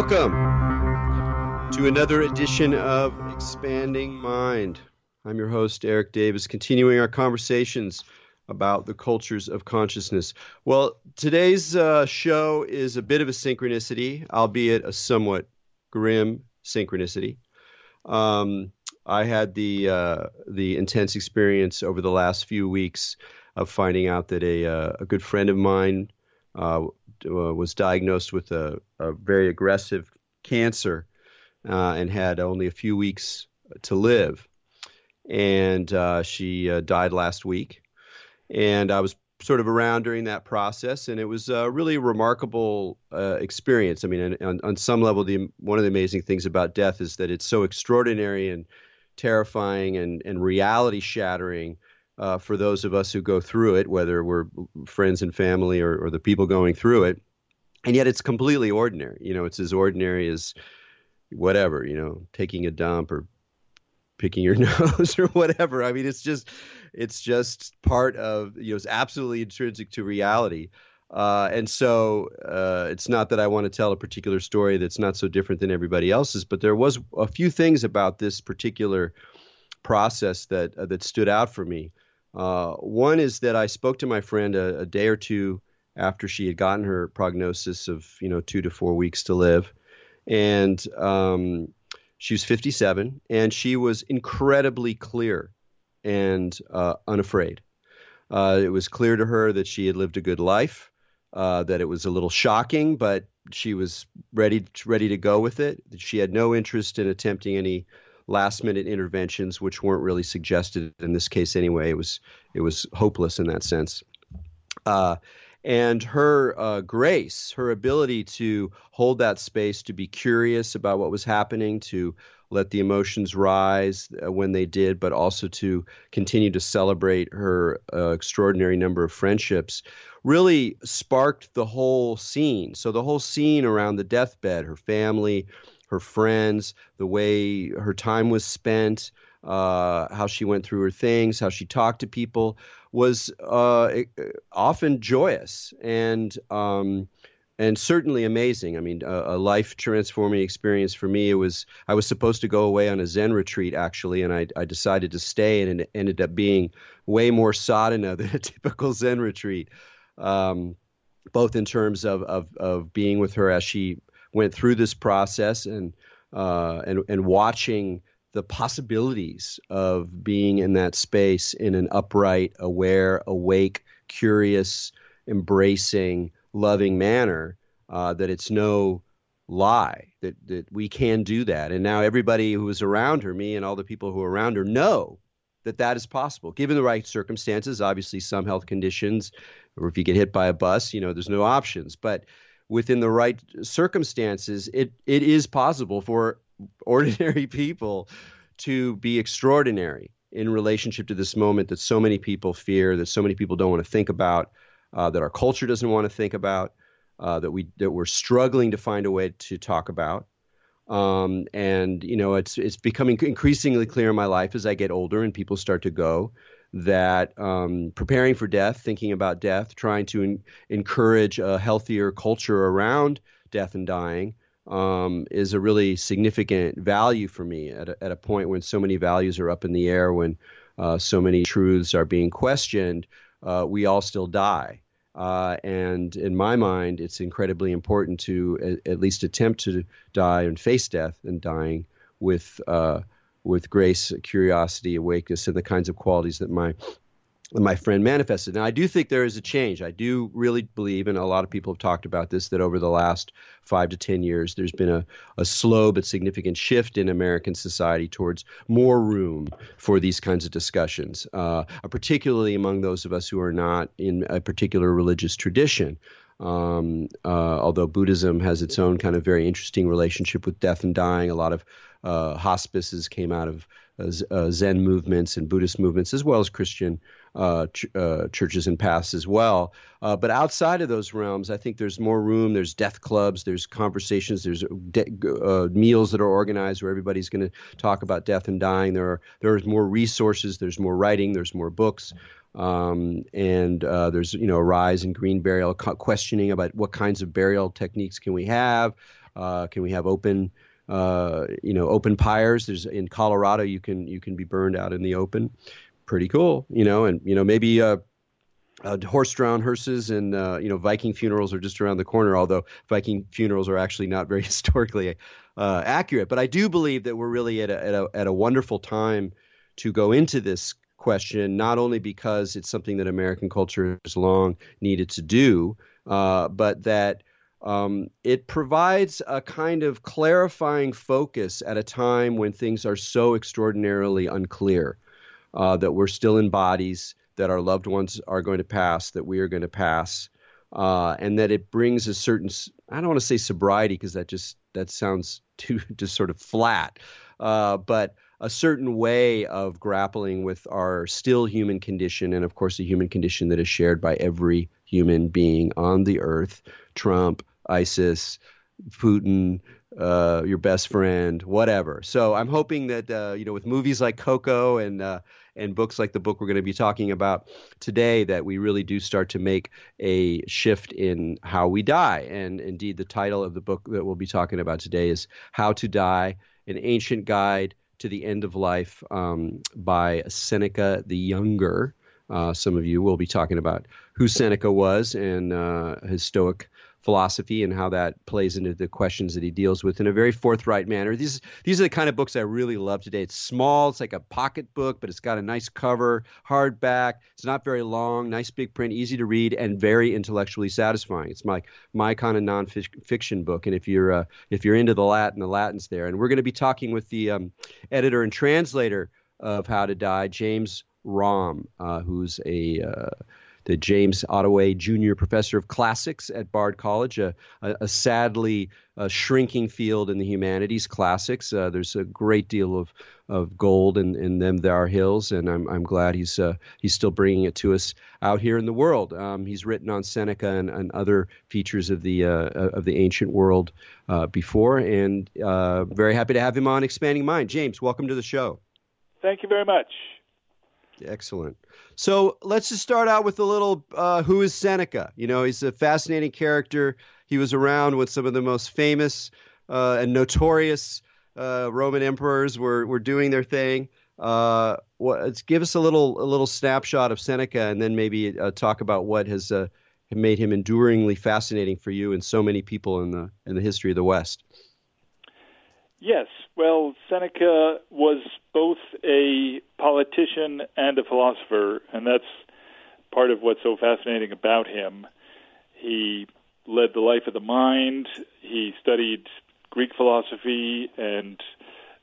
Welcome to another edition of Expanding Mind. I'm your host, Erik Davis, continuing our conversations about the cultures of consciousness. Well, today's uh, show is a bit of a synchronicity, albeit a somewhat grim synchronicity. Um, I had the uh, the intense experience over the last few weeks of finding out that a uh, a good friend of mine uh, uh, was diagnosed with a, a very aggressive cancer uh, and had only a few weeks to live. And uh, she uh, died last week. And I was sort of around during that process, and it was a really remarkable uh, experience. I mean, on, on some level, the one of the amazing things about death is that it's so extraordinary and terrifying and, and reality shattering uh, for those of us who go through it, whether we're friends and family or, or the people going through it. And yet it's completely ordinary. You know, it's as ordinary as whatever, you know, taking a dump or picking your nose or whatever. I mean, it's just, it's just part of, you know, it's absolutely intrinsic to reality. Uh, and so uh, it's not that I want to tell a particular story that's not so different than everybody else's, but there was a few things about this particular process that uh, that stood out for me. Uh, one is that I spoke to my friend a, a, day or two after she had gotten her prognosis of you know two to four weeks to live, and um, she was 57, and she was incredibly clear and uh, unafraid. Uh, it was clear to her that she had lived a good life, uh, that it was a little shocking, but she was ready ready to go with it. She had no interest in attempting any last minute interventions, which weren't really suggested in this case anyway. It was it was hopeless in that sense. Uh, and her uh, grace, her ability to hold that space, to be curious about what was happening, to let the emotions rise uh, when they did, but also to continue to celebrate her uh, extraordinary number of friendships, really sparked the whole scene. So the whole scene around the deathbed, her family, her friends, the way her time was spent, uh, how she went through her things, how she talked to people was uh, often joyous and um, and certainly amazing. I mean, a, a life transforming experience for me. It was I was supposed to go away on a Zen retreat actually, and I, I decided to stay, and it ended up being way more sadhana than a typical Zen retreat. Um, both in terms of, of of being with her as she went through this process and uh, and and watching the possibilities of being in that space in an upright, aware, awake, curious, embracing, loving manner. Uh, that it's no lie that that we can do that, and now everybody who was around her, me and all the people who are around her, know that that is possible given the right circumstances. Obviously, some health conditions, or if you get hit by a bus, you know, there's no options, but within the right circumstances, it, it is possible for ordinary people to be extraordinary in relationship to this moment that so many people fear, that so many people don't want to think about, uh, that our culture doesn't want to think about, uh, that we that we're struggling to find a way to talk about. Um, and you know, it's it's becoming increasingly clear in my life as I get older and people start to go that um, preparing for death, thinking about death, trying to in- encourage a healthier culture around death and dying um, is a really significant value for me at a, at a point when so many values are up in the air, when uh, so many truths are being questioned. Uh, we all still die. Uh, and in my mind, it's incredibly important to at least attempt to die and face death and dying with uh, with grace, curiosity, awakeness, and the kinds of qualities that my my friend manifested. Now, I do think there is a change. I do really believe, and a lot of people have talked about this, that over the last five to 10 years, there's been a, a slow but significant shift in American society towards more room for these kinds of discussions, uh, particularly among those of us who are not in a particular religious tradition. Um, uh, although Buddhism has its own kind of very interesting relationship with death and dying, a lot of uh, hospices came out of uh, uh, Zen movements and Buddhist movements, as well as Christian uh, ch- uh, churches and paths as well. But outside of those realms, I think there's more room. There's death clubs, there's conversations, there's de- meals that are organized where everybody's going to talk about death and dying. There are there's more resources, there's more writing, there's more books. Um, and uh, there's you know a rise in green burial questioning about what kinds of burial techniques can we have Uh, can we have open, uh, you know, open pyres? There's in Colorado you can you can be burned out in the open. Pretty cool, you know, and you know maybe uh, uh, horse-drawn hearses and uh, you know Viking funerals are just around the corner. Although Viking funerals are actually not very historically uh, accurate, but I do believe that we're really at a, at a at a wonderful time to go into this question, not only because it's something that American culture has long needed to do, uh, but that um, it provides a kind of clarifying focus at a time when things are so extraordinarily unclear uh, that we're still in bodies, that our loved ones are going to pass, that we are going to pass, uh, and that it brings a certain I don't want to say sobriety because that just that sounds too just sort of flat, uh, but a certain way of grappling with our still human condition, and of course, a human condition that is shared by every human being on the earth Trump, ISIS, Putin, uh, your best friend, whatever. So I'm hoping that uh, you know, with movies like Coco and uh, and books like the book we're going to be talking about today, that we really do start to make a shift in how we die. And indeed, the title of the book that we'll be talking about today is "How to Die: An Ancient Guide to the End of Life um, by Seneca the Younger. Uh, some of you will be talking about who Seneca was and uh, his Stoic philosophy and how that plays into the questions that he deals with in a very forthright manner. These these are the kind of books I really love today. It's small, it's like a pocket book, but it's got a nice cover, hardback. It's not very long, nice big print, easy to read, and very intellectually satisfying. It's my my kind of nonfiction book. And if you're uh, if you're into the Latin, the Latin's there. And we're going to be talking with the um, editor and translator of How to Die, James Romm, uh, who's a uh, the James Ottaway Jr. Professor of Classics at Bard College, a, a, a sadly uh, shrinking field in the humanities, classics. Uh, there's a great deal of, of gold in, in them there are hills, and I'm, I'm glad he's uh, he's still bringing it to us out here in the world. Um, he's written on Seneca and, and other features of the uh, of the ancient world uh, before, and uh, very happy to have him on Expanding Mind. James, welcome to the show. Thank you very much. Excellent. So let's just start out with a little uh, who is Seneca? You know, he's a fascinating character. He was around when some of the most famous uh, and notorious uh, Roman emperors were, were doing their thing. Uh, what, give us a little a little snapshot of Seneca, and then maybe uh, talk about what has uh, made him enduringly fascinating for you and so many people in the in the history of the West. Yes. Well, Seneca was both a politician and a philosopher, and that's part of what's so fascinating about him. He led the life of the mind. He studied Greek philosophy and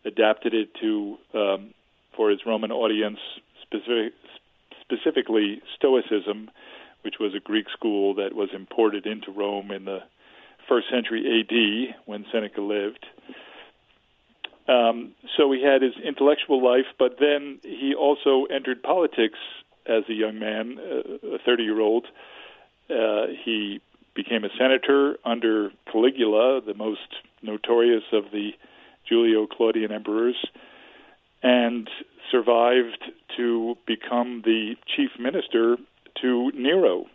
adapted it to um, for his Roman audience, specific, specifically Stoicism, which was a Greek school that was imported into Rome in the first century A.D. when Seneca lived. Um, so he had his intellectual life, but then he also entered politics as a young man, uh, a 30 year old. Uh, he became a senator under Caligula, the most notorious of the Julio Claudian emperors, and survived to become the chief minister to Nero,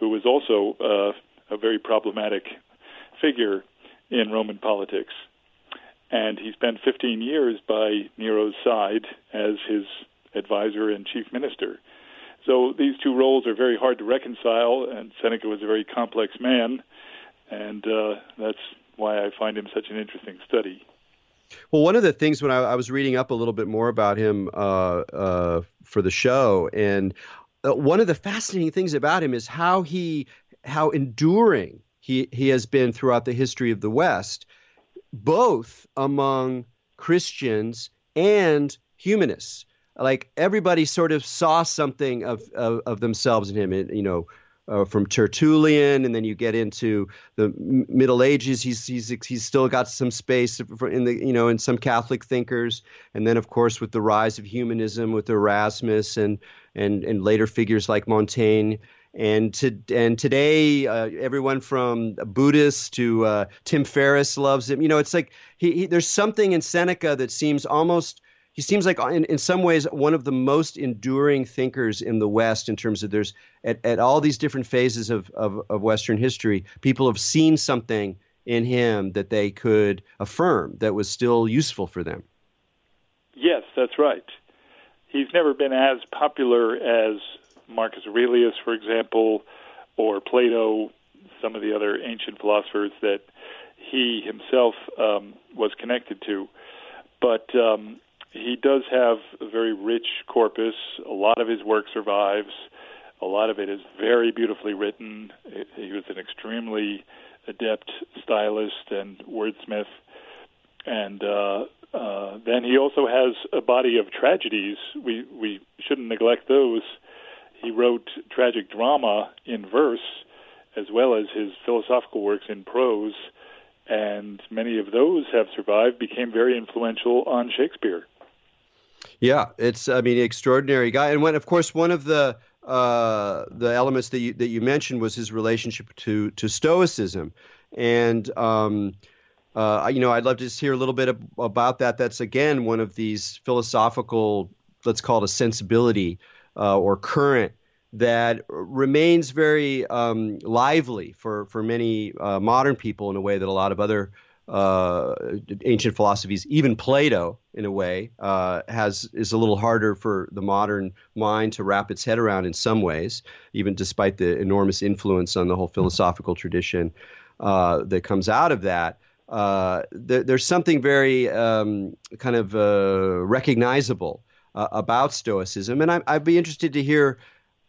who was also uh, a very problematic figure in Roman politics and he spent 15 years by Nero's side as his advisor and chief minister. So these two roles are very hard to reconcile, and Seneca was a very complex man, and uh, that's why I find him such an interesting study. Well, one of the things when I, I was reading up a little bit more about him uh, uh, for the show, and uh, one of the fascinating things about him is how he, how enduring he he has been throughout the history of the West both among Christians and humanists. Like everybody sort of saw something of, of, of themselves in him. It, you know, uh, from Tertullian, and then you get into the Middle Ages. He's he's he's still got some space in the you know in some Catholic thinkers, and then of course with the rise of humanism with Erasmus and and and later figures like Montaigne and to and today uh, everyone from Buddhists to uh, Tim Ferriss loves him. You know, it's like he, he, there's something in Seneca that seems almost he seems like in, in some ways one of the most enduring thinkers in the West in terms of there's at, at all these different phases of, of, of Western history, people have seen something in him that they could affirm that was still useful for them. Yes, that's right. He's never been as popular as Marcus Aurelius, for example, or Plato, some of the other ancient philosophers that he himself um, was connected to. But um, he does have a very rich corpus. A lot of his work survives. A lot of it is very beautifully written. He was an extremely adept stylist and wordsmith. And uh, uh, then he also has a body of tragedies. We we shouldn't neglect those. He wrote tragic drama in verse, as well as his philosophical works in prose, and many of those have survived. Became very influential on Shakespeare. Yeah, it's I mean extraordinary guy, and when of course one of the uh, the elements that you that you mentioned was his relationship to to Stoicism, and um, uh, you know I'd love to just hear a little bit about that. That's again one of these philosophical, let's call it a sensibility uh, or current that remains very um, lively for for many uh, modern people in a way that a lot of other uh, ancient philosophies, even Plato, in a way, uh, has is a little harder for the modern mind to wrap its head around in some ways, even despite the enormous influence on the whole philosophical tradition uh, that comes out of that. Uh, there, there's something very um, kind of uh, recognizable uh, about Stoicism, and I, I'd be interested to hear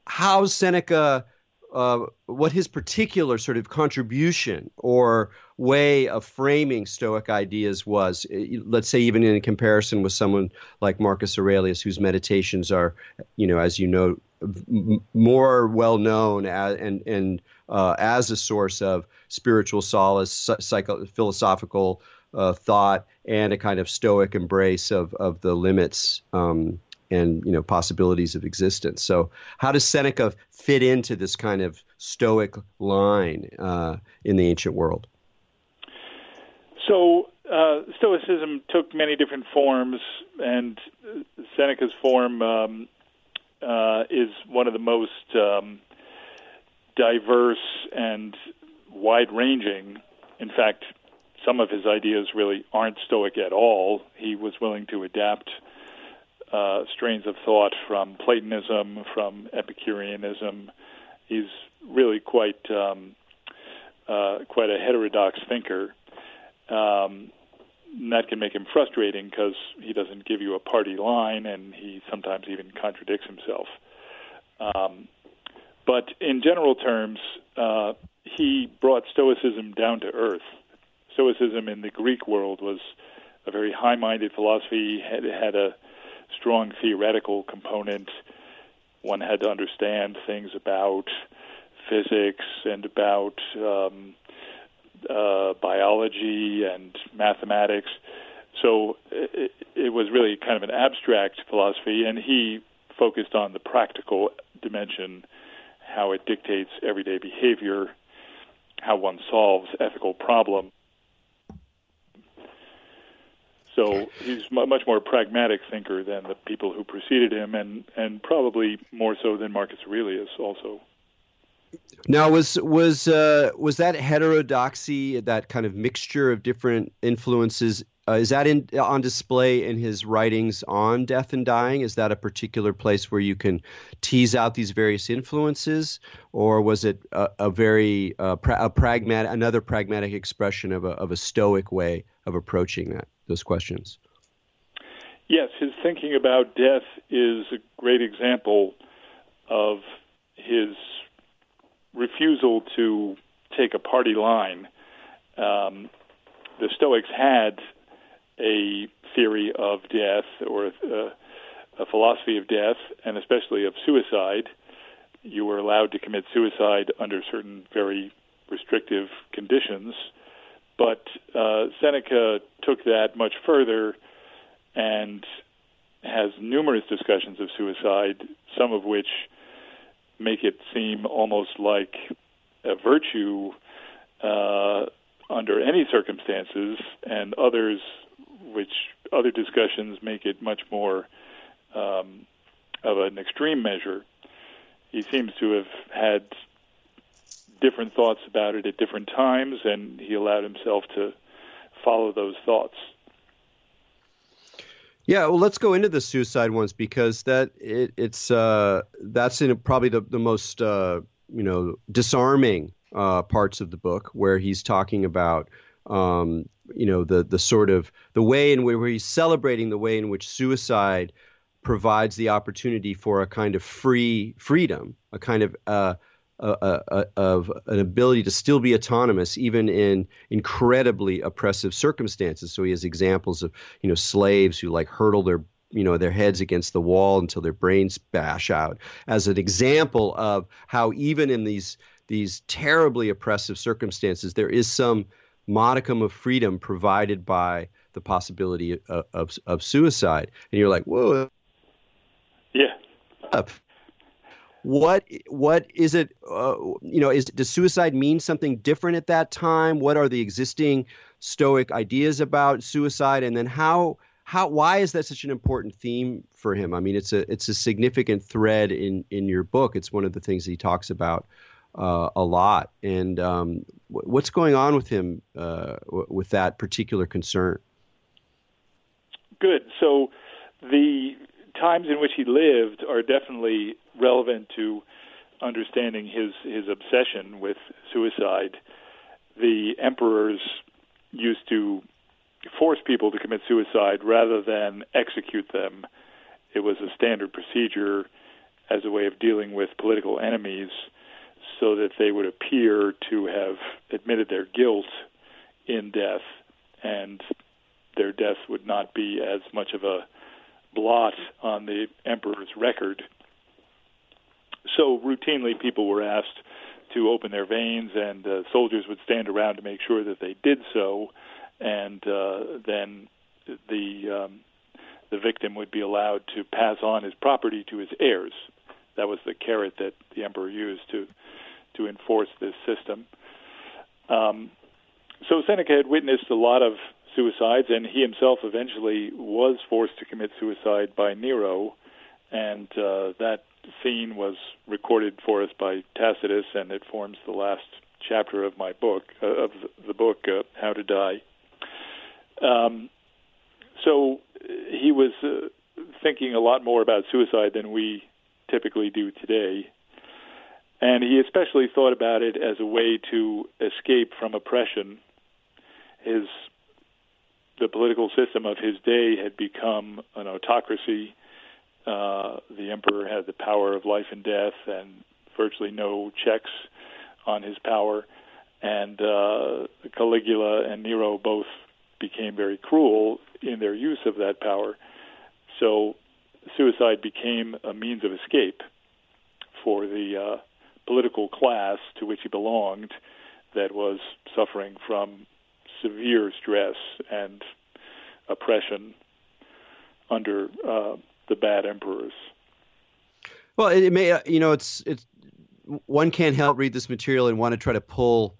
how Seneca uh, what his particular sort of contribution or way of framing Stoic ideas was. Let's say, even in comparison with someone like Marcus Aurelius, whose meditations are, you know, as you know, more well known as, and and uh, as a source of spiritual solace, psycho- philosophical uh, thought, and a kind of Stoic embrace of of the limits. Um, and you know possibilities of existence. So, how does Seneca fit into this kind of Stoic line uh, in the ancient world? So, uh, Stoicism took many different forms, and Seneca's form um, uh, is one of the most um, diverse and wide-ranging. In fact, some of his ideas really aren't Stoic at all. He was willing to adapt uh, strains of thought from Platonism, from Epicureanism. He's really quite um, uh, quite a heterodox thinker. Um, that can make him frustrating because he doesn't give you a party line, and he sometimes even contradicts himself. Um, but in general terms, uh, he brought Stoicism down to earth. Stoicism in the Greek world was a very high-minded philosophy. Had had a strong theoretical component. One had to understand things about physics and about um, uh, biology and mathematics. So it, it was really kind of an abstract philosophy, and he focused on the practical dimension, how it dictates everyday behavior, how one solves ethical problems. So he's a much more pragmatic thinker than the people who preceded him, and and probably more so than Marcus Aurelius also. Now, was was uh, was that heterodoxy, that kind of mixture of different influences, uh, is that in, on display in his writings on death and dying? Is that a particular place where you can tease out these various influences, or was it a, a very uh, pra- a pragmatic, another pragmatic expression of a of a stoic way of approaching that? Those questions. Yes, his thinking about death is a great example of his refusal to take a party line. Um, the Stoics had a theory of death or a, a philosophy of death, and especially of suicide. You were allowed to commit suicide under certain very restrictive conditions. But uh, Seneca took that much further and has numerous discussions of suicide, some of which make it seem almost like a virtue uh, under any circumstances, and others, which other discussions make it much more um, of an extreme measure. He seems to have had different thoughts about it at different times, and he allowed himself to follow those thoughts. Yeah, well, let's go into the suicide ones because that it, it's uh, that's in probably the the most uh, you know disarming uh, parts of the book where he's talking about um, you know the the sort of the way in which where he's celebrating the way in which suicide provides the opportunity for a kind of free freedom, a kind of uh, a, of an ability to still be autonomous even in incredibly oppressive circumstances. So he has examples of you know slaves who like hurdle their you know their heads against the wall until their brains bash out. As an example of how even in these these terribly oppressive circumstances there is some modicum of freedom provided by the possibility of, of, of suicide. And you're like whoa. Yeah what what is it uh, you know is does suicide mean something different at that time? What are the existing stoic ideas about suicide? And then how how why is that such an important theme for him? I mean it's a it's a significant thread in in your book. It's one of the things he talks about uh, a lot. And um, what's going on with him uh, with that particular concern? Good. So the times in which he lived are definitely relevant to understanding his his obsession with suicide. The emperors used to force people to commit suicide rather than execute them. It was a standard procedure as a way of dealing with political enemies so that they would appear to have admitted their guilt in death and their death would not be as much of a blot on the emperor's record. So routinely, people were asked to open their veins, and uh, soldiers would stand around to make sure that they did so, and uh, then the um, the victim would be allowed to pass on his property to his heirs. That was the carrot that the emperor used to to enforce this system. Um, so Seneca had witnessed a lot of suicides, and he himself eventually was forced to commit suicide by Nero, and uh, that scene was recorded for us by Tacitus, and it forms the last chapter of my book, uh, of the book, uh, How to Die. Um, so he was uh, thinking a lot more about suicide than we typically do today. And he especially thought about it as a way to escape from oppression. His the political system of his day had become an autocracy. Uh, the emperor had the power of life and death, and virtually no checks on his power. And uh, Caligula and Nero both became very cruel in their use of that power. So suicide became a means of escape for the uh, political class to which he belonged that was suffering from severe stress and oppression under uh, the bad emperors. Well, it, may uh, you know it's it's one can't help read this material and want to try to pull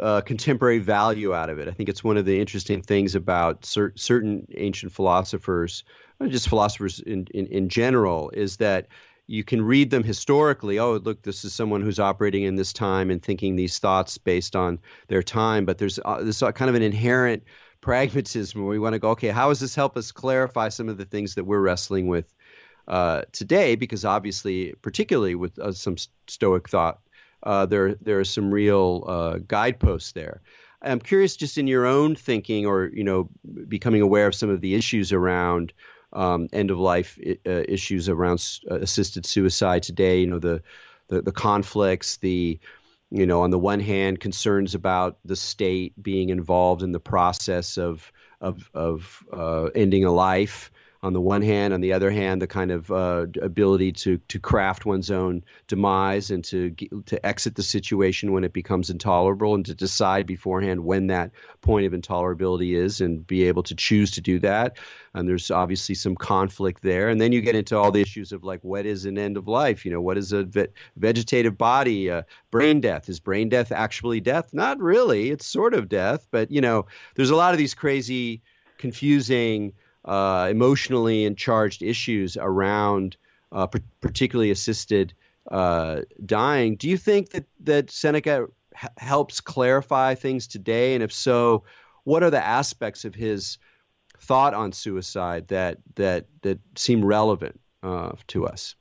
uh, contemporary value out of it. I think it's one of the interesting things about cer- certain ancient philosophers, just philosophers in, in, in general, is that you can read them historically. Oh, look, this is someone who's operating in this time and thinking these thoughts based on their time. But there's uh, this kind of an inherent pragmatism where we want to go, okay, how does this help us clarify some of the things that we're wrestling with uh, today? Because obviously, particularly with uh, some Stoic thought, uh, there there are some real uh, guideposts there. I'm curious, just in your own thinking, or you know, becoming aware of some of the issues around um, end of life uh, issues around uh, assisted suicide today. You know, the the, the conflicts, the you know, on the one hand, concerns about the state being involved in the process of of of uh, ending a life, on the one hand, on the other hand, the kind of uh, ability to to craft one's own demise and to to exit the situation when it becomes intolerable, and to decide beforehand when that point of intolerability is, and be able to choose to do that. And there's obviously some conflict there, and then you get into all the issues of like what is an end of life? You know, what is a ve- vegetative body? Uh, brain death is brain death actually death? Not really. It's sort of death, but you know, there's a lot of these crazy, confusing uh, emotionally and charged issues around uh, particularly assisted uh, dying. Do you think that that Seneca h- helps clarify things today? And if so, what are the aspects of his thought on suicide that that that seem relevant uh, to us?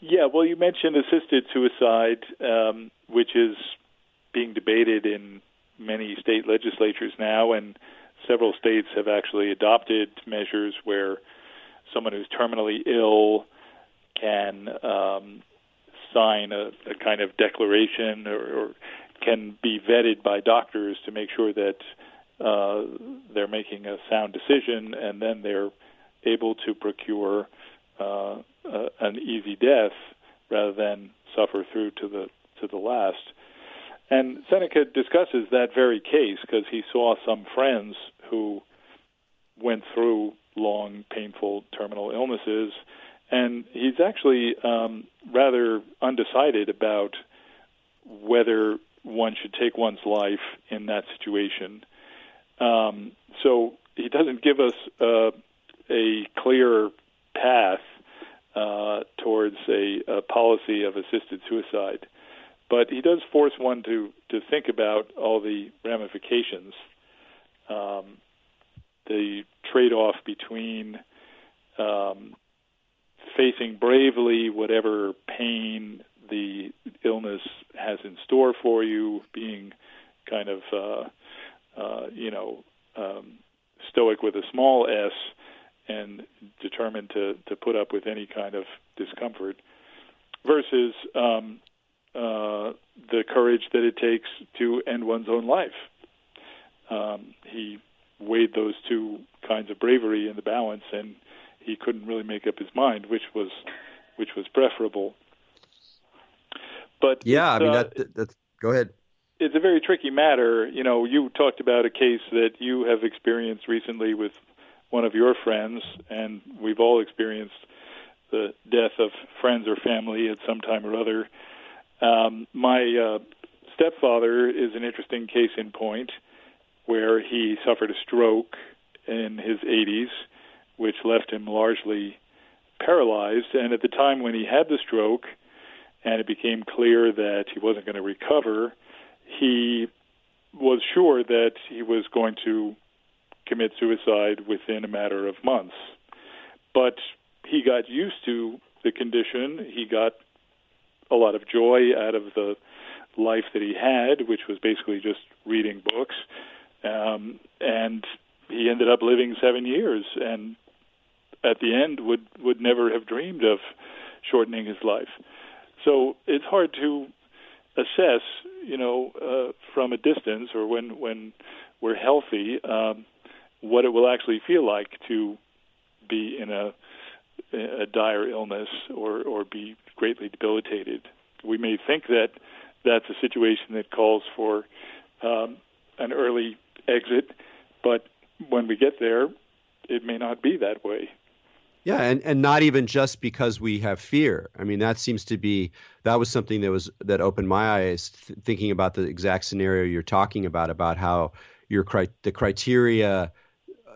Yeah, well, you mentioned assisted suicide, um, which is being debated in many state legislatures now, and several states have actually adopted measures where someone who's terminally ill can um, sign a, a kind of declaration or, or can be vetted by doctors to make sure that uh, they're making a sound decision, and then they're able to procure uh, uh, an easy death rather than suffer through to the to the last. And Seneca discusses that very case because he saw some friends who went through long, painful terminal illnesses, and he's actually um, rather undecided about whether one should take one's life in that situation. Um, so he doesn't give us uh, a clear path uh, towards a, a policy of assisted suicide. But he does force one to, to think about all the ramifications, um, the trade off between um, facing bravely whatever pain the illness has in store for you, being kind of, uh, uh, you know, um, stoic with a small s, and determined to, to put up with any kind of discomfort, versus um, uh, the courage that it takes to end one's own life. Um, he weighed those two kinds of bravery in the balance, and he couldn't really make up his mind which was which was preferable. But yeah, I mean uh, that, that's go ahead. It's a very tricky matter. You know, you talked about a case that you have experienced recently with one of your friends, and we've all experienced the death of friends or family at some time or other. Um, my uh, stepfather is an interesting case in point, where he suffered a stroke in his 80s, which left him largely paralyzed. And at the time when he had the stroke, and it became clear that he wasn't going to recover, he was sure that he was going to commit suicide within a matter of months. But he got used to the condition. He got a lot of joy out of the life that he had, which was basically just reading books. Um, and he ended up living seven years, and at the end would would never have dreamed of shortening his life. So it's hard to assess, you know, uh, from a distance or when when we're healthy, um, what it will actually feel like to be in a a dire illness or or be greatly debilitated. We may think that that's a situation that calls for um, an early exit, but when we get there, it may not be that way. Yeah, and, and not even just because we have fear. I mean, that seems to be that was something that was that opened my eyes th- thinking about the exact scenario you're talking about about how your cri- the criteria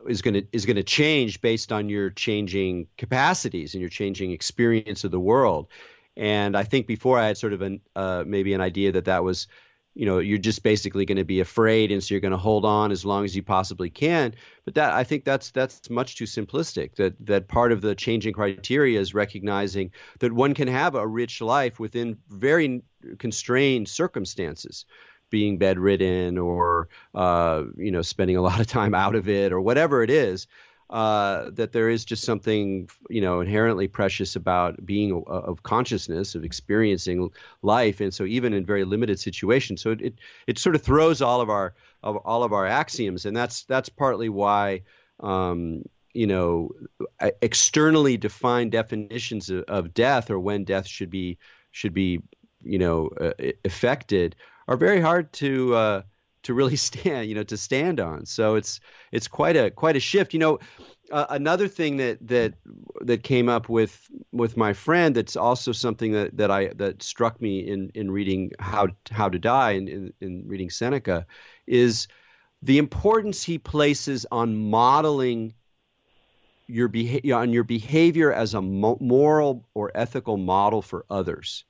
is going to is going to change based on your changing capacities and your changing experience of the world. And I think before I had sort of an uh, maybe an idea that that was you know you're just basically going to be afraid and so you're going to hold on as long as you possibly can but that i think that's that's much too simplistic that that part of the changing criteria is recognizing that one can have a rich life within very constrained circumstances being bedridden or uh, you know spending a lot of time out of it or whatever it is uh, that there is just something you know inherently precious about being of consciousness of experiencing life. And so even in very limited situations so it, it, it sort of throws all of our of all of our axioms. And that's that's partly why um, you know externally defined definitions of, of, death or when death should be should be you know uh, affected are very hard to uh, to really stand, you know, to stand on. So it's it's quite a quite a shift. You know, uh, another thing that that that came up with with my friend that's also something that that I that struck me in in reading how how to die and in, in reading Seneca is the importance he places on modeling your behavior on your behavior as a mo- moral or ethical model for others.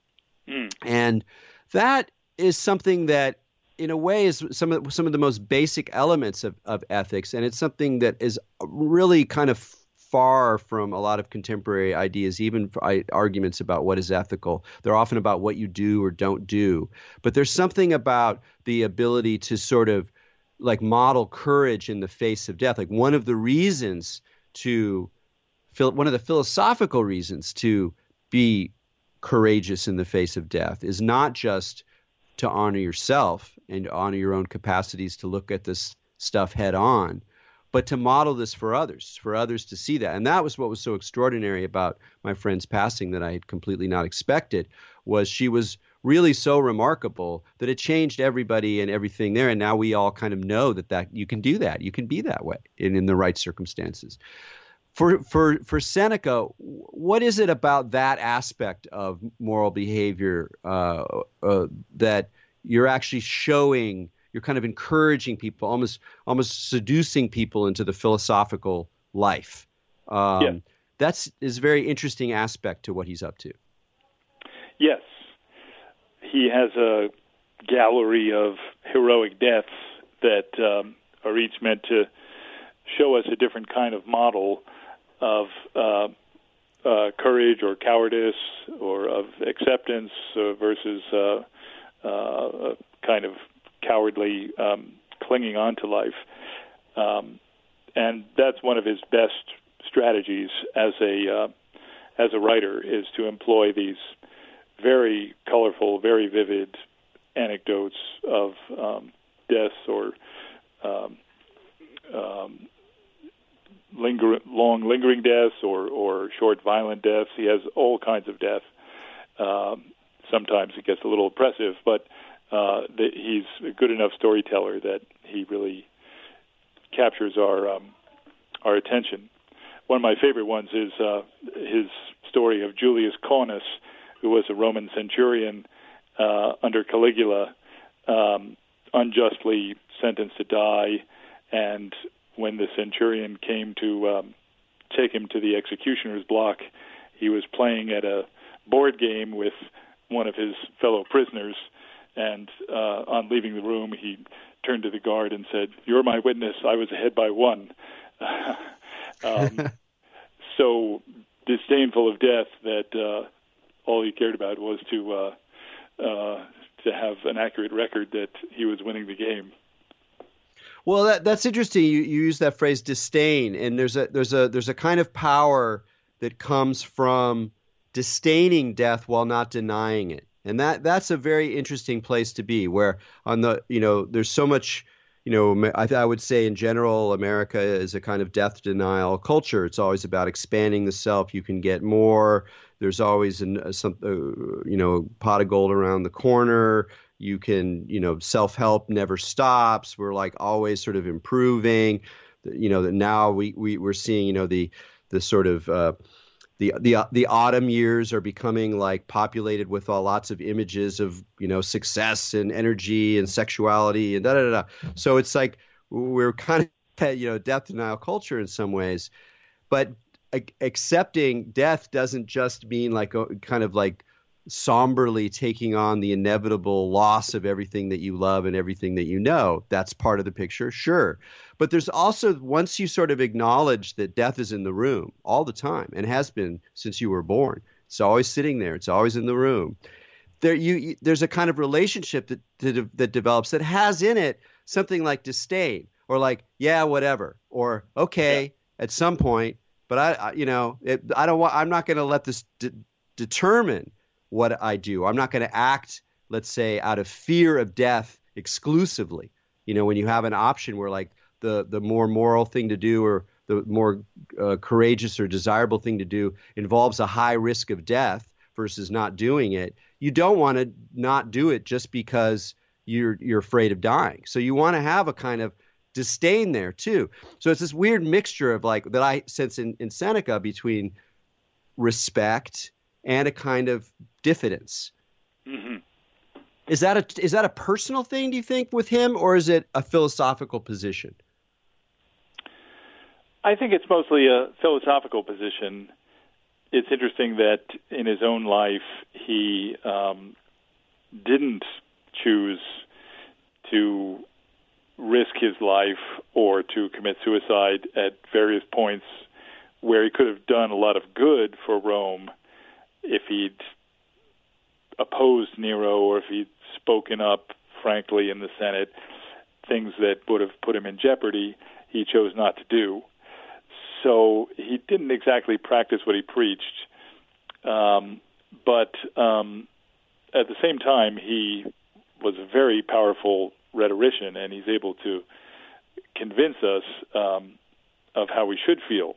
Mm. And that is something that in a way is some of some of the most basic elements of, of ethics and it's something that is really kind of far from a lot of contemporary ideas even arguments about what is ethical. They're often about what you do or don't do. But there's something about the ability to sort of like model courage in the face of death. Like one of the reasons to one of the philosophical reasons to be courageous in the face of death is not just to honor yourself and to honor your own capacities to look at this stuff head on, but to model this for others, for others to see that. And that was what was so extraordinary about my friend's passing that I had completely not expected was she was really so remarkable that it changed everybody and everything there. And now we all kind of know that that you can do that. You can be that way in, in the right circumstances for for for Seneca, what is it about that aspect of moral behavior uh, uh, that you're actually showing? You're kind of encouraging people, almost almost seducing people into the philosophical life. Um, yeah. That's is a very interesting aspect to what he's up to. Yes, he has a gallery of heroic deaths that um, are each meant to show us a different kind of model of uh, uh, courage or cowardice or of acceptance uh, versus uh, uh, kind of cowardly um, clinging on to life. Um, and that's one of his best strategies as a uh, as a writer is to employ these very colorful, very vivid anecdotes of um, deaths or um, um, linger, long lingering deaths or, or short violent deaths. He has all kinds of death. Um, sometimes it gets a little oppressive, but uh, the, he's a good enough storyteller that he really captures our um, our attention. One of my favorite ones is uh, his story of Julius Canus, who was a Roman centurion uh, under Caligula, um, unjustly sentenced to die, and when the centurion came to um, take him to the executioner's block, he was playing at a board game with one of his fellow prisoners. And uh, on leaving the room, he turned to the guard and said, "You're my witness. I was ahead by one." um, so disdainful of death that uh, all he cared about was to uh, uh, to have an accurate record that he was winning the game. Well, that, that's interesting. You, you use that phrase disdain, and there's a there's a there's a kind of power that comes from disdaining death while not denying it, and that that's a very interesting place to be. Where on the you know there's so much you know I, I would say in general America is a kind of death denial culture. It's always about expanding the self. You can get more. There's always an, some uh, you know pot of gold around the corner you can you know self-help never stops. We're like always sort of improving. You know that now we, we we're seeing you know the the sort of uh, the the uh, the autumn years are becoming like populated with all, lots of images of you know success and energy and sexuality and da da da. So it's like we're kind of you know death denial culture in some ways, but accepting death doesn't just mean like uh, kind of like somberly taking on the inevitable loss of everything that you love and everything that you know. That's part of the picture, sure. But there's also, once you sort of acknowledge that death is in the room all the time and has been since you were born, it's always sitting there, it's always in the room. There, you, there's a kind of relationship that, that, that develops that has in it something like disdain or like, yeah, whatever, or okay, yeah. at some point, but I, I you know, it, I don't want, I'm not going to let this de- determine what I do. I'm not going to act, let's say, out of fear of death exclusively. You know, when you have an option where like the the more moral thing to do or the more uh, courageous or desirable thing to do involves a high risk of death versus not doing it, you don't want to not do it just because you're you're afraid of dying. So you want to have a kind of disdain there too. So it's this weird mixture of like that I sense in, in Seneca between respect and a kind of diffidence. Mm-hmm. Is that a is that a personal thing? Do you think with him, or is it a philosophical position? I think it's mostly a philosophical position. It's interesting that in his own life he um, didn't choose to risk his life or to commit suicide at various points where he could have done a lot of good for Rome if he'd opposed Nero or if he'd spoken up frankly in the Senate, things that would have put him in jeopardy, he chose not to do. So he didn't exactly practice what he preached. Um, but um, at the same time, he was a very powerful rhetorician, and he's able to convince us um, of how we should feel,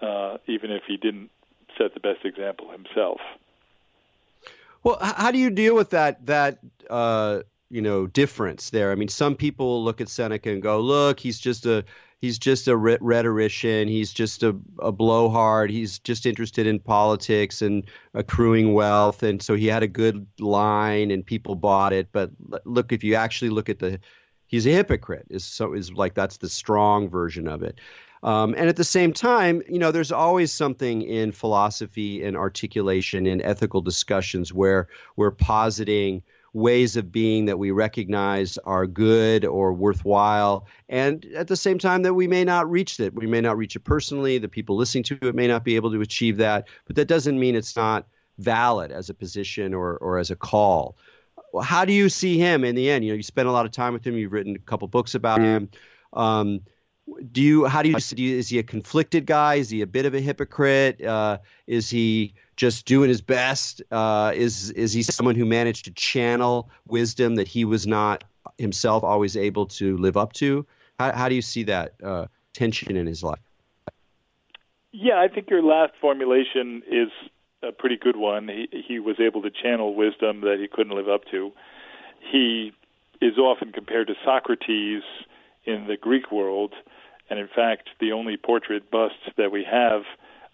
uh, even if he didn't set the best example himself. Well, how do you deal with that that uh, you know difference there? I mean, some people look at Seneca and go, "Look, he's just a he's just a rhetorician. He's just a, a blowhard. He's just interested in politics and accruing wealth. And so he had a good line, and people bought it. But look, if you actually look at the, he's a hypocrite. Is so is like that's the strong version of it. Um, and at the same time, you know, there's always something in philosophy and articulation in ethical discussions where we're positing ways of being that we recognize are good or worthwhile, and at the same time that we may not reach it. We may not reach it personally. The people listening to it may not be able to achieve that, but that doesn't mean it's not valid as a position or, or as a call. How do you see him in the end? You know, you spent a lot of time with him. You've written a couple books about him. Um, do you? How do you see? Is he a conflicted guy? Is he a bit of a hypocrite? Uh, is he just doing his best? Uh, is is he someone who managed to channel wisdom that he was not himself always able to live up to? How, how do you see that uh, tension in his life? Yeah, I think your last formulation is a pretty good one. He he was able to channel wisdom that he couldn't live up to. He is often compared to Socrates in the Greek world, and in fact, the only portrait bust that we have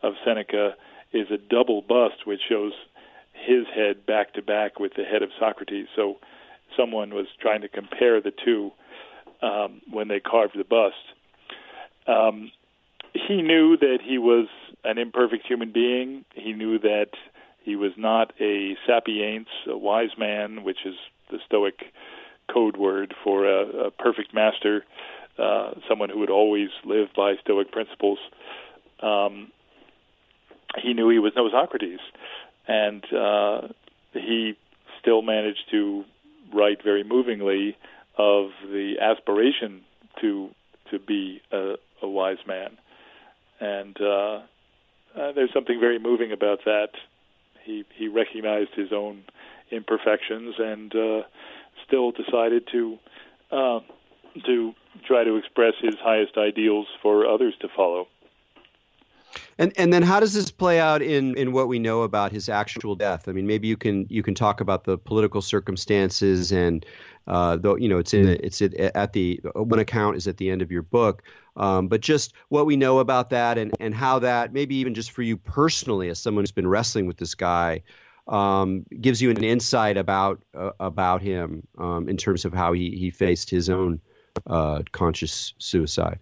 of Seneca is a double bust, which shows his head back to back with the head of Socrates. So someone was trying to compare the two um, when they carved the bust. Um, he knew that he was an imperfect human being. He knew that he was not a sapiens, a wise man, which is the Stoic code word for a, a perfect master, uh, someone who would always live by Stoic principles. Um, he knew he was no Socrates, and uh, he still managed to write very movingly of the aspiration to to be a, a wise man, and uh, uh, there's something very moving about that. He he recognized his own imperfections and uh, still decided to uh, to try to express his highest ideals for others to follow. And and then how does this play out in, in what we know about his actual death? I mean, maybe you can you can talk about the political circumstances and uh, you know it's in it's at the one account is at the end of your book, um, but just what we know about that and and how that maybe even just for you personally as someone who's been wrestling with this guy. Um, gives you an insight about uh, about him um, in terms of how he, he faced his own uh, conscious suicide.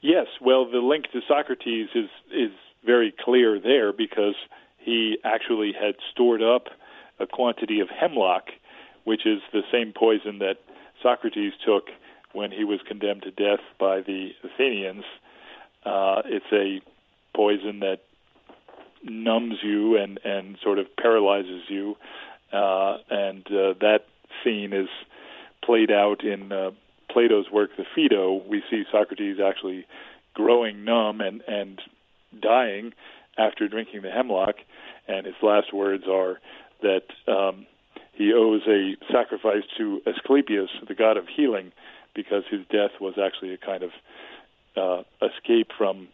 Yes, well, the link to Socrates is is very clear there because he actually had stored up a quantity of hemlock, which is the same poison that Socrates took when he was condemned to death by the Athenians. Uh, it's a poison that numbs you and and sort of paralyzes you, uh, and uh, that scene is played out in uh, Plato's work, the Phaedo, we see Socrates actually growing numb and, and dying after drinking the hemlock, and his last words are that um, he owes a sacrifice to Asclepius, the god of healing, because his death was actually a kind of uh, escape from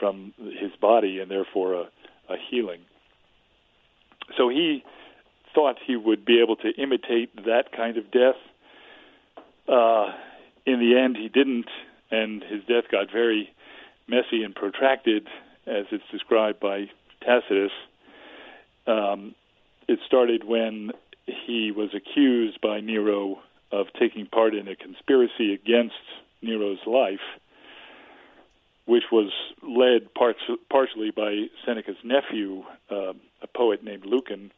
from his body and therefore a, a healing. So he thought he would be able to imitate that kind of death. Uh, in the end, he didn't, and his death got very messy and protracted, as it's described by Tacitus. Um, it started when he was accused by Nero of taking part in a conspiracy against Nero's life. which was led parts, partially by Seneca's nephew, uh, a poet named Lucan.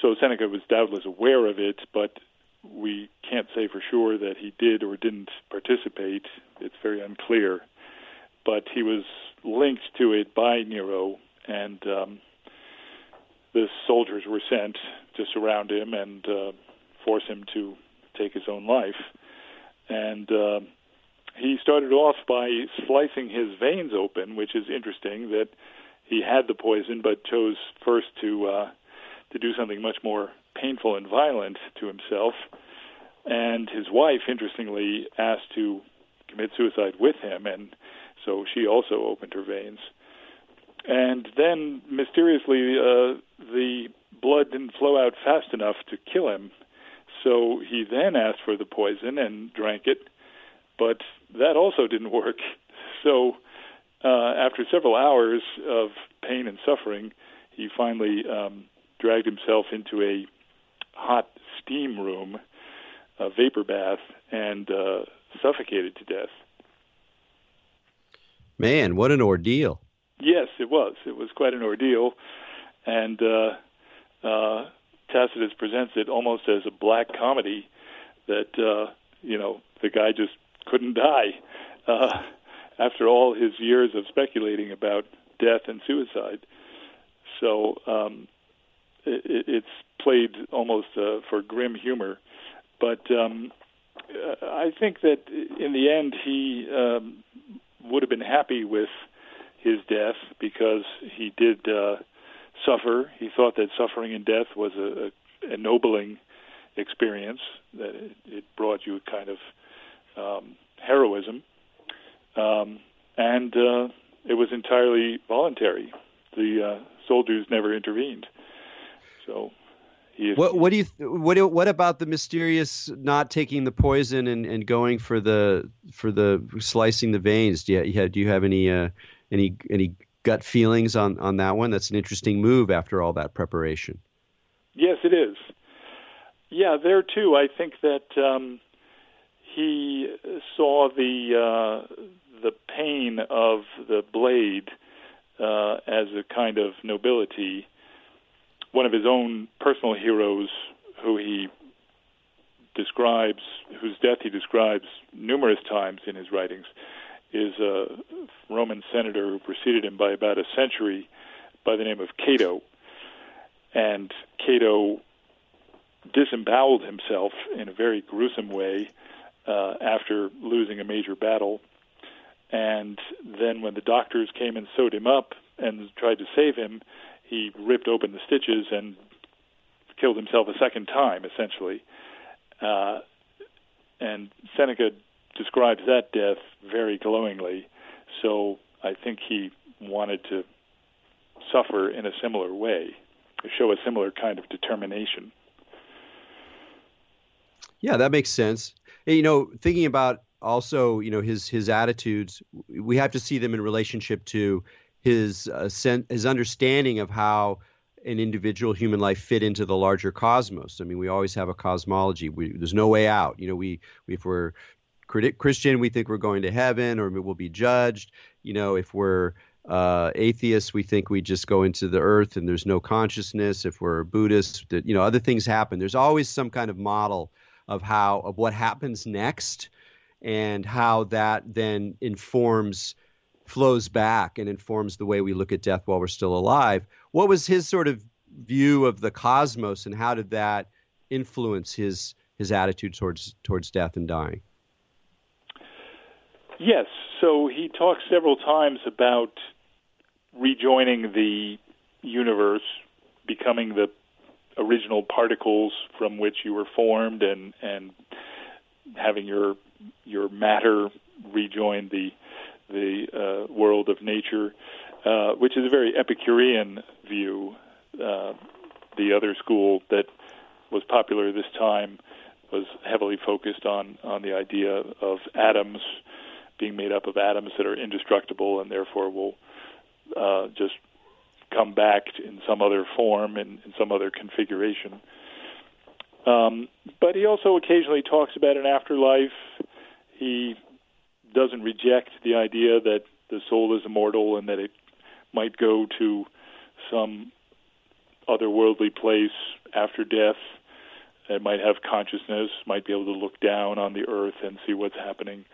So Seneca was doubtless aware of it, but we can't say for sure that he did or didn't participate. It's very unclear. But he was linked to it by Nero, and um, the soldiers were sent to surround him and uh, force him to take his own life. And uh, he started off by slicing his veins open, which is interesting that he had the poison but chose first to uh, to do something much more painful and violent to himself. And his wife, interestingly, asked to commit suicide with him, and so she also opened her veins. And then, mysteriously, uh, the blood didn't flow out fast enough to kill him. So he then asked for the poison and drank it, but that also didn't work. So uh, after several hours of pain and suffering, he finally um, dragged himself into a hot steam room, a vapor bath, and uh, suffocated to death. Man, what an ordeal! Yes, it was. It was quite an ordeal, and uh, uh, Tacitus presents it almost as a black comedy that uh, you know the guy just couldn't die uh, after all his years of speculating about death and suicide. So um, it, it's played almost uh, for grim humor, but um, I think that in the end he um, would have been happy with his death because he did uh, suffer. He thought that suffering and death was a, a ennobling experience, that it, it brought you a kind of um, heroism, um, and uh, it was entirely voluntary. The uh, soldiers never intervened. So is, what what do you what what about the mysterious not taking the poison and, and going for the for the slicing the veins? Do you, do you have any uh, any any gut feelings on on that one? That's an interesting move after all that preparation. Yes, it is. Yeah, there too. I think that um, he saw the uh, the pain of the blade uh, as a kind of nobility. One of his own personal heroes, who he describes, whose death he describes numerous times in his writings, is a Roman senator who preceded him by about a century by the name of Cato. And Cato disemboweled himself in a very gruesome way uh, after losing a major battle. And then when the doctors came and sewed him up and tried to save him, he ripped open the stitches and killed himself a second time, essentially. Uh, and Seneca describes that death very glowingly. So I think he wanted to suffer in a similar way, show a similar kind of determination. Yeah, that makes sense. You know, thinking about also, you know, his his attitudes, we have to see them in relationship to his uh, sen- his understanding of how an individual human life fit into the larger cosmos. I mean, we always have a cosmology. We, there's no way out. You know, we if we're Christian, we think we're going to heaven or we'll be judged. You know, if we're uh, atheists, we think we just go into the earth and there's no consciousness. If we're Buddhists, that you know, other things happen. There's always some kind of model of how of what happens next, and how that then informs flows back and informs the way we look at death while we're still alive. What was his sort of view of the cosmos, and how did that influence his his attitude towards towards death and dying? Yes. So he talks several times about rejoining the universe, becoming the original particles from which you were formed, and and having your your matter rejoin the the uh, world of nature, uh, which is a very Epicurean view. Uh, the other school that was popular this time was heavily focused on on the idea of atoms being made up of atoms that are indestructible and therefore will uh, just come back in some other form and in some other configuration. Um, but he also occasionally talks about an afterlife. He doesn't reject the idea that the soul is immortal and that it might go to some otherworldly place after death. It might have consciousness, might be able to look down on the earth and see what's happening.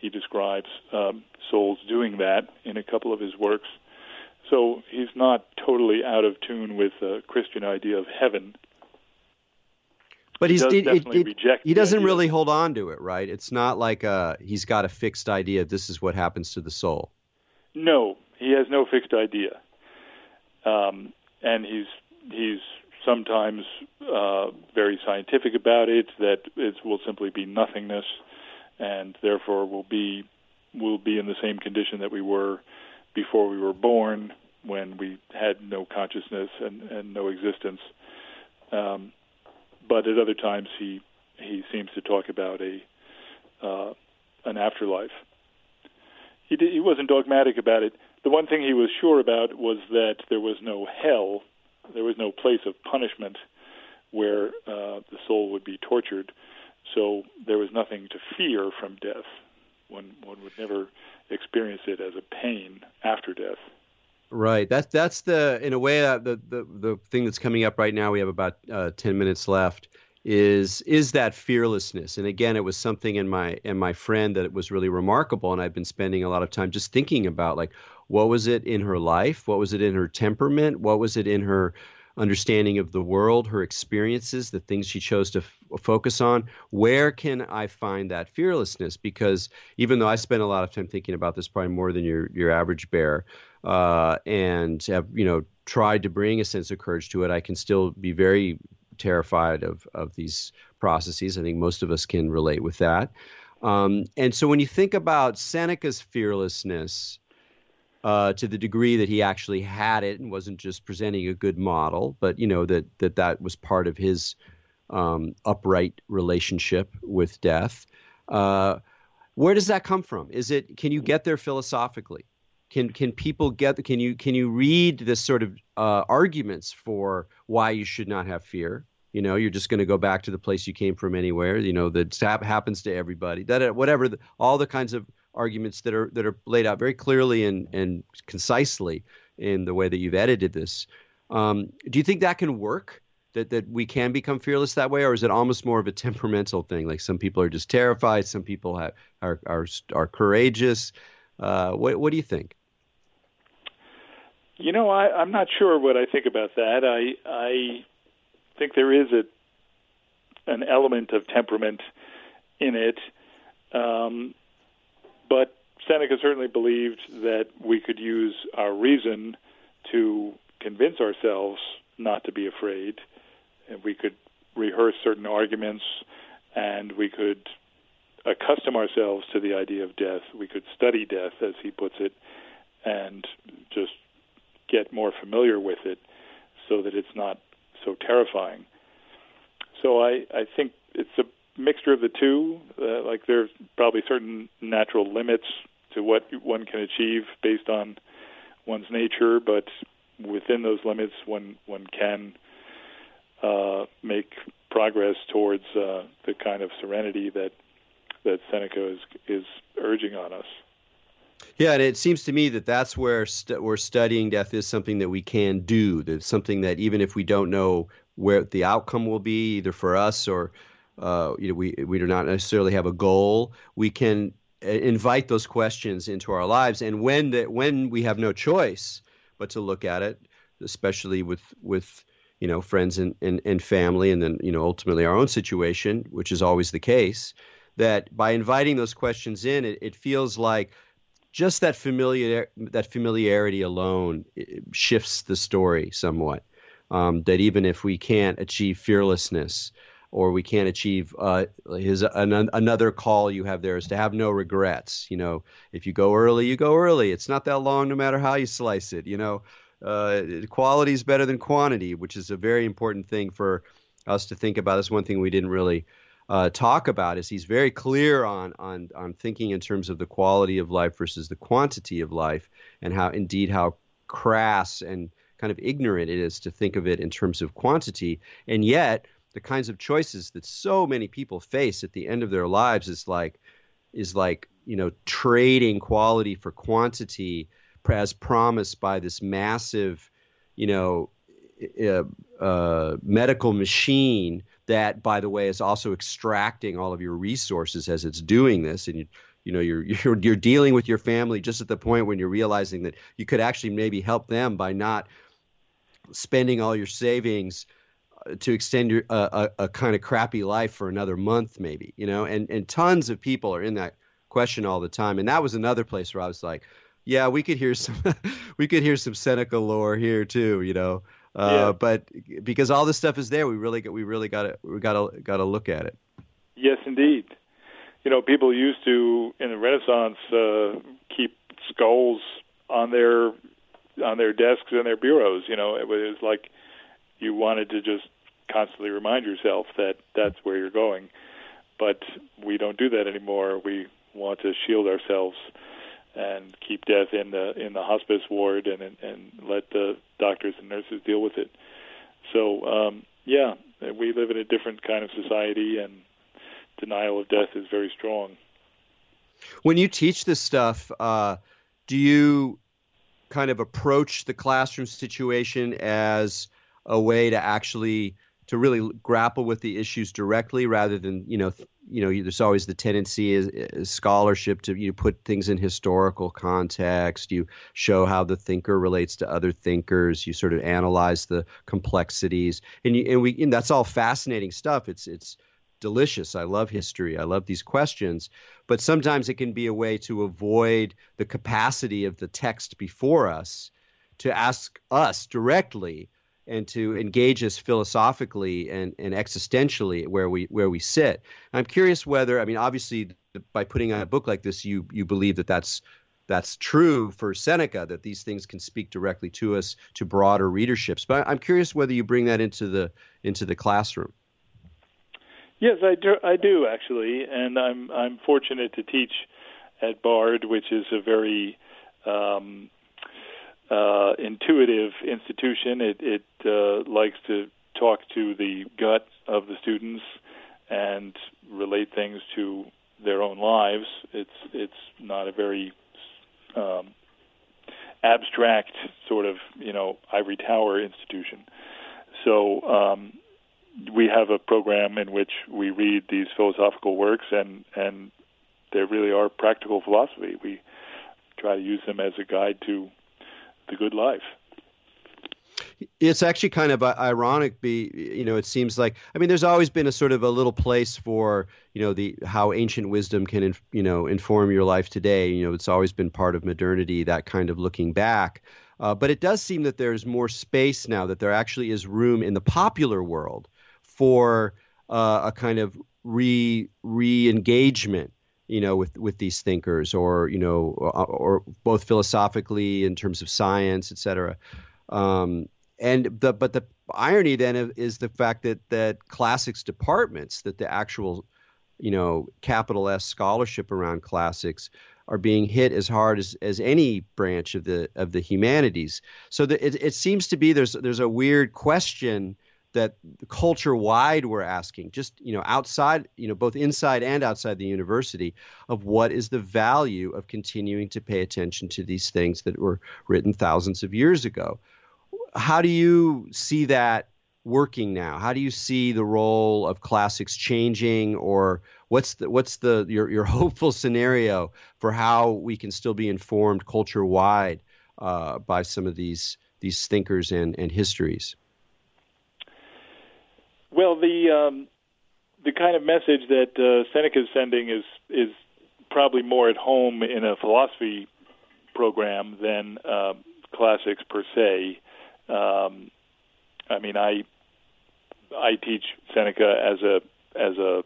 He describes um, souls doing that in a couple of his works. So he's not totally out of tune with the Christian idea of heaven. But he's he, it, it, he doesn't really hold on to it, right? It's not like uh, he's got a fixed idea. This is what happens to the soul. No, he has no fixed idea, um, and he's he's sometimes uh, very scientific about it. That it will simply be nothingness, and therefore will be will be in the same condition that we were before we were born, when we had no consciousness and, and no existence. Um, but at other times, he he seems to talk about a uh, an afterlife. He did, he wasn't dogmatic about it. The one thing he was sure about was that there was no hell, there was no place of punishment where uh, the soul would be tortured. So there was nothing to fear from death. One one would never experience it as a pain after death. Right. That's that's the in a way uh, the the the thing that's coming up right now. We have about uh, ten minutes left. Is is that fearlessness? And again, it was something in my in my friend that was really remarkable, and I've been spending a lot of time just thinking about like what was it in her life, what was it in her temperament, what was it in her understanding of the world, her experiences, the things she chose to f- focus on. Where can I find that fearlessness? Because even though I spend a lot of time thinking about this, probably more than your your average bear, uh, and have you know tried to bring a sense of courage to it, I can still be very terrified of of these processes. I think most of us can relate with that. Um, and so when you think about Seneca's fearlessness, uh, to the degree that he actually had it and wasn't just presenting a good model, but you know that that that was part of his um, upright relationship with death. Uh, where does that come from? Is it can you get there philosophically? Can can people get can you can you read this sort of uh, arguments for why you should not have fear? You know, you're just going to go back to the place you came from anywhere. You know that happens to everybody. That whatever the, all the kinds of arguments that are that are laid out very clearly and and concisely in the way that you've edited this. Um, do you think that can work? That that we can become fearless that way, or is it almost more of a temperamental thing? Like some people are just terrified, some people have, are are are courageous. Uh, what what do you think? You know, I, I'm not sure what I think about that. I I think there is a an element of temperament in it. Um, but Seneca certainly believed that we could use our reason to convince ourselves not to be afraid. And we could rehearse certain arguments and we could accustom ourselves to the idea of death. We could study death, as he puts it, and just get more familiar with it so that it's not so terrifying. So I, I think it's a mixture of the two. Uh, like there's probably certain natural limits to what one can achieve based on one's nature, but within those limits, one one can uh, make progress towards uh, the kind of serenity that that Seneca is is urging on us. Yeah, and it seems to me that that's where st- where studying death is something that we can do. That's something that even if we don't know where the outcome will be, either for us or uh, you know, we we do not necessarily have a goal. We can uh, invite those questions into our lives, and when that when we have no choice but to look at it, especially with with you know friends and, and, and family, and then you know ultimately our own situation, which is always the case, that by inviting those questions in, it, it feels like just that familiar that familiarity alone shifts the story somewhat. Um, that even if we can't achieve fearlessness, or we can't achieve uh, his an, another call you have there is to have no regrets. You know, if you go early, you go early. It's not that long, no matter how you slice it. You know, uh, quality is better than quantity, which is a very important thing for us to think about. That's one thing we didn't really uh, talk about. Is he's very clear on on on thinking in terms of the quality of life versus the quantity of life, and how indeed how crass and kind of ignorant it is to think of it in terms of quantity, and yet the kinds of choices that so many people face at the end of their lives is like is like you know trading quality for quantity as promised by this massive, you know, uh, uh, medical machine that, by the way, is also extracting all of your resources as it's doing this, and you, you know, you're you're you're dealing with your family just at the point when you're realizing that you could actually maybe help them by not spending all your savings uh, to extend your a, a kind of crappy life for another month, maybe, you know, and and tons of people are in that question all the time, and that was another place where I was like, yeah, we could hear some we could hear some Seneca lore here too, you know. Uh, yeah. But because all this stuff is there, we really got we really got to we got to got to look at it. Yes, indeed. You know, people used to in the Renaissance uh, keep skulls on their on their desks and their bureaus. You know, it was like you wanted to just constantly remind yourself that that's where you're going. But we don't do that anymore. We want to shield ourselves and keep death in the in the hospice ward and and let the doctors and nurses deal with it. So um, yeah, we live in a different kind of society, and denial of death is very strong. When you teach this stuff, uh, do you kind of approach the classroom situation as a way to actually to really grapple with the issues directly rather than you know you know there's always the tendency as scholarship to you put things in historical context you show how the thinker relates to other thinkers you sort of analyze the complexities and you and we and that's all fascinating stuff. It's it's delicious. I love history. I love these questions. But sometimes it can be a way to avoid the capacity of the text before us to ask us directly and to engage us philosophically and, and existentially where we where we sit. I'm curious whether I mean obviously by putting out a book like this you you believe that that's that's true for Seneca that these things can speak directly to us to broader readerships. But I'm curious whether you bring that into the into the classroom. Yes, I do. I do actually, and I'm I'm fortunate to teach at Bard, which is a very um, uh, intuitive institution. It, it uh, likes to talk to the gut of the students and relate things to their own lives. It's it's not a very um, abstract sort of you know ivory tower institution. So um, we have a program in which we read these philosophical works and and they really are practical philosophy. We try to use them as a guide to the good life. It's actually kind of ironic. Be you know, it seems like I mean, there's always been a sort of a little place for you know the how ancient wisdom can you know inform your life today. You know, it's always been part of modernity. That kind of looking back. Uh, but it does seem that there's more space now, that there actually is room in the popular world for uh, a kind of re re engagement you know, with with these thinkers, or you know, or, or both philosophically in terms of science, et cetera. Um, and the but the irony then is the fact that that classics departments, that the actual, you know, capital S scholarship around classics are being hit as hard as, as any branch of the of the humanities. So it, it seems to be there's there's a weird question that culture wide we're asking just you know outside you know both inside and outside the university of what is the value of continuing to pay attention to these things that were written thousands of years ago? How do you see that working now? How do you see the role of classics changing or what's the what's the your, your hopeful scenario for how we can still be informed culture wide uh, by some of these these thinkers and, and histories well, the um, the kind of message that uh, Seneca is sending is is probably more at home in a philosophy program than uh, classics per se. Um, I mean, I I teach Seneca as a as a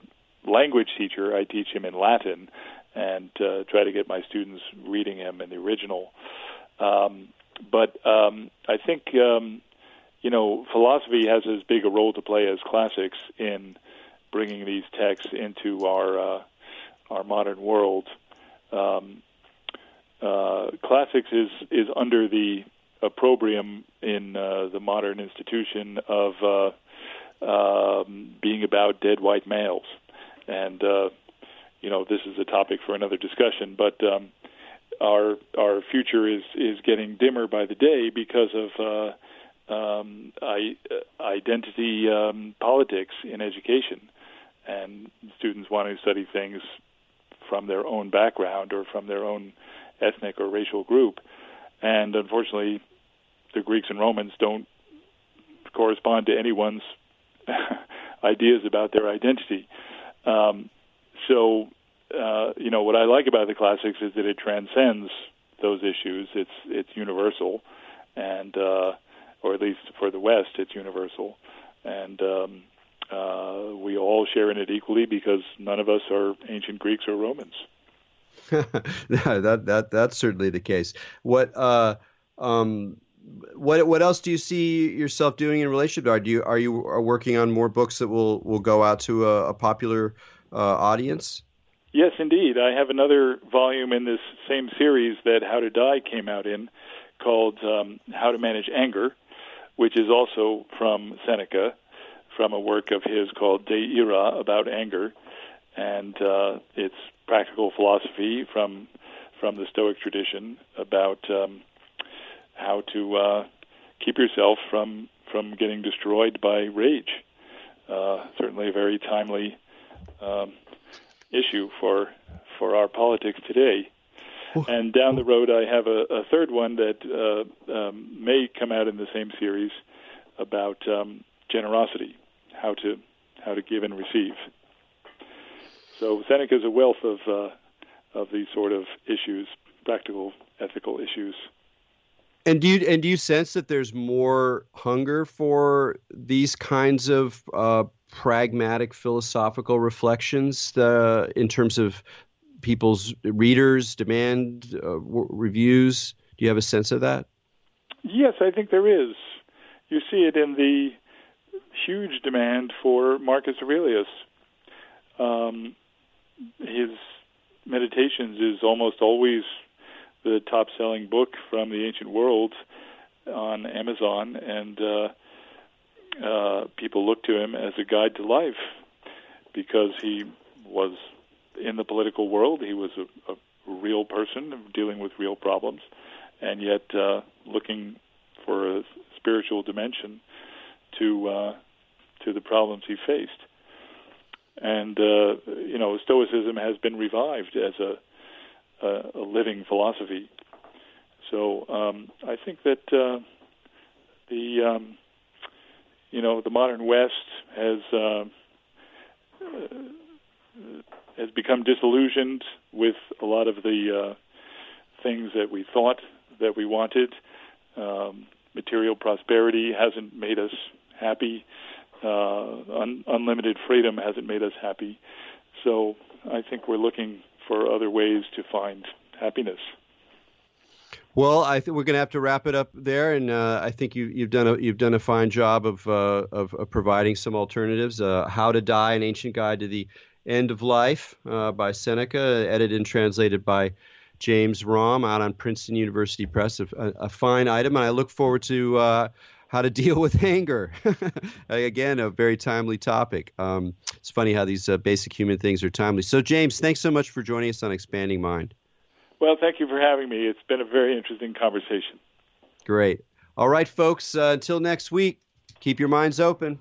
language teacher. I teach him in Latin and uh, try to get my students reading him in the original. Um, but um, I think um, you know, philosophy has as big a role to play as classics in bringing these texts into our uh, our modern world. Um, uh, classics is is under the opprobrium in uh, the modern institution of uh, um, being about dead white males, and uh, you know, this is a topic for another discussion. But um, our our future is is getting dimmer by the day because of uh, um, I, uh, identity um, politics in education, and students want to study things from their own background or from their own ethnic or racial group, and unfortunately, the Greeks and Romans don't correspond to anyone's ideas about their identity. Um, so uh, you know what I like about the classics is that it transcends those issues. It's it's universal, and uh, or at least for the West, it's universal, and um, uh, we all share in it equally because none of us are ancient Greeks or Romans. that that that's certainly the case. What uh, um, what what else do you see yourself doing in relationship? Are you are you working on more books that will will go out to a, a popular uh, audience? Yes, indeed. I have another volume in this same series that How to Die came out in called um, How to Manage Anger, which is also from Seneca, from a work of his called De Ira about anger. And uh, it's practical philosophy from from the Stoic tradition about um, how to uh, keep yourself from from getting destroyed by rage. Uh, certainly a very timely um, issue for for our politics today. And down the road, I have a, a third one that uh, um, may come out in the same series about um, generosity, how to how to give and receive. So Seneca is a wealth of uh, of these sort of issues, practical, ethical issues. And do you and do you sense that there's more hunger for these kinds of uh, pragmatic philosophical reflections uh, in terms of people's readers demand uh, w- reviews? Do you have a sense of that? Yes i think there is. You see it in the huge demand for marcus aurelius. Um, his meditations is almost always the top selling book from the ancient world on amazon and uh, uh, people look to him as a guide to life because he was in the political world. He was a, a real person dealing with real problems, and yet uh, looking for a spiritual dimension to uh, to the problems he faced. And uh, you know, Stoicism has been revived as a, a, a living philosophy. So um, I think that uh, the um, you know, the modern West has uh, has become disillusioned with a lot of the uh, things that we thought that we wanted. Um, material prosperity hasn't made us happy. Uh, un- unlimited freedom hasn't made us happy. So I think we're looking for other ways to find happiness. Well, I think we're going to have to wrap it up there, and uh, I think you, have done a you've done a fine job of uh, of, of, providing some alternatives. Uh, How to Die: An Ancient Guide to the End of Life uh, by Seneca, edited and translated by James Romm, out on Princeton University Press. A, a fine item, and I look forward to uh, how to deal with anger. Again, a very timely topic. Um, it's funny how these uh, basic human things are timely. So, James, thanks so much for joining us on Expanding Mind. Well, thank you for having me. It's been a very interesting conversation. Great. All right, folks, uh, until next week, keep your minds open.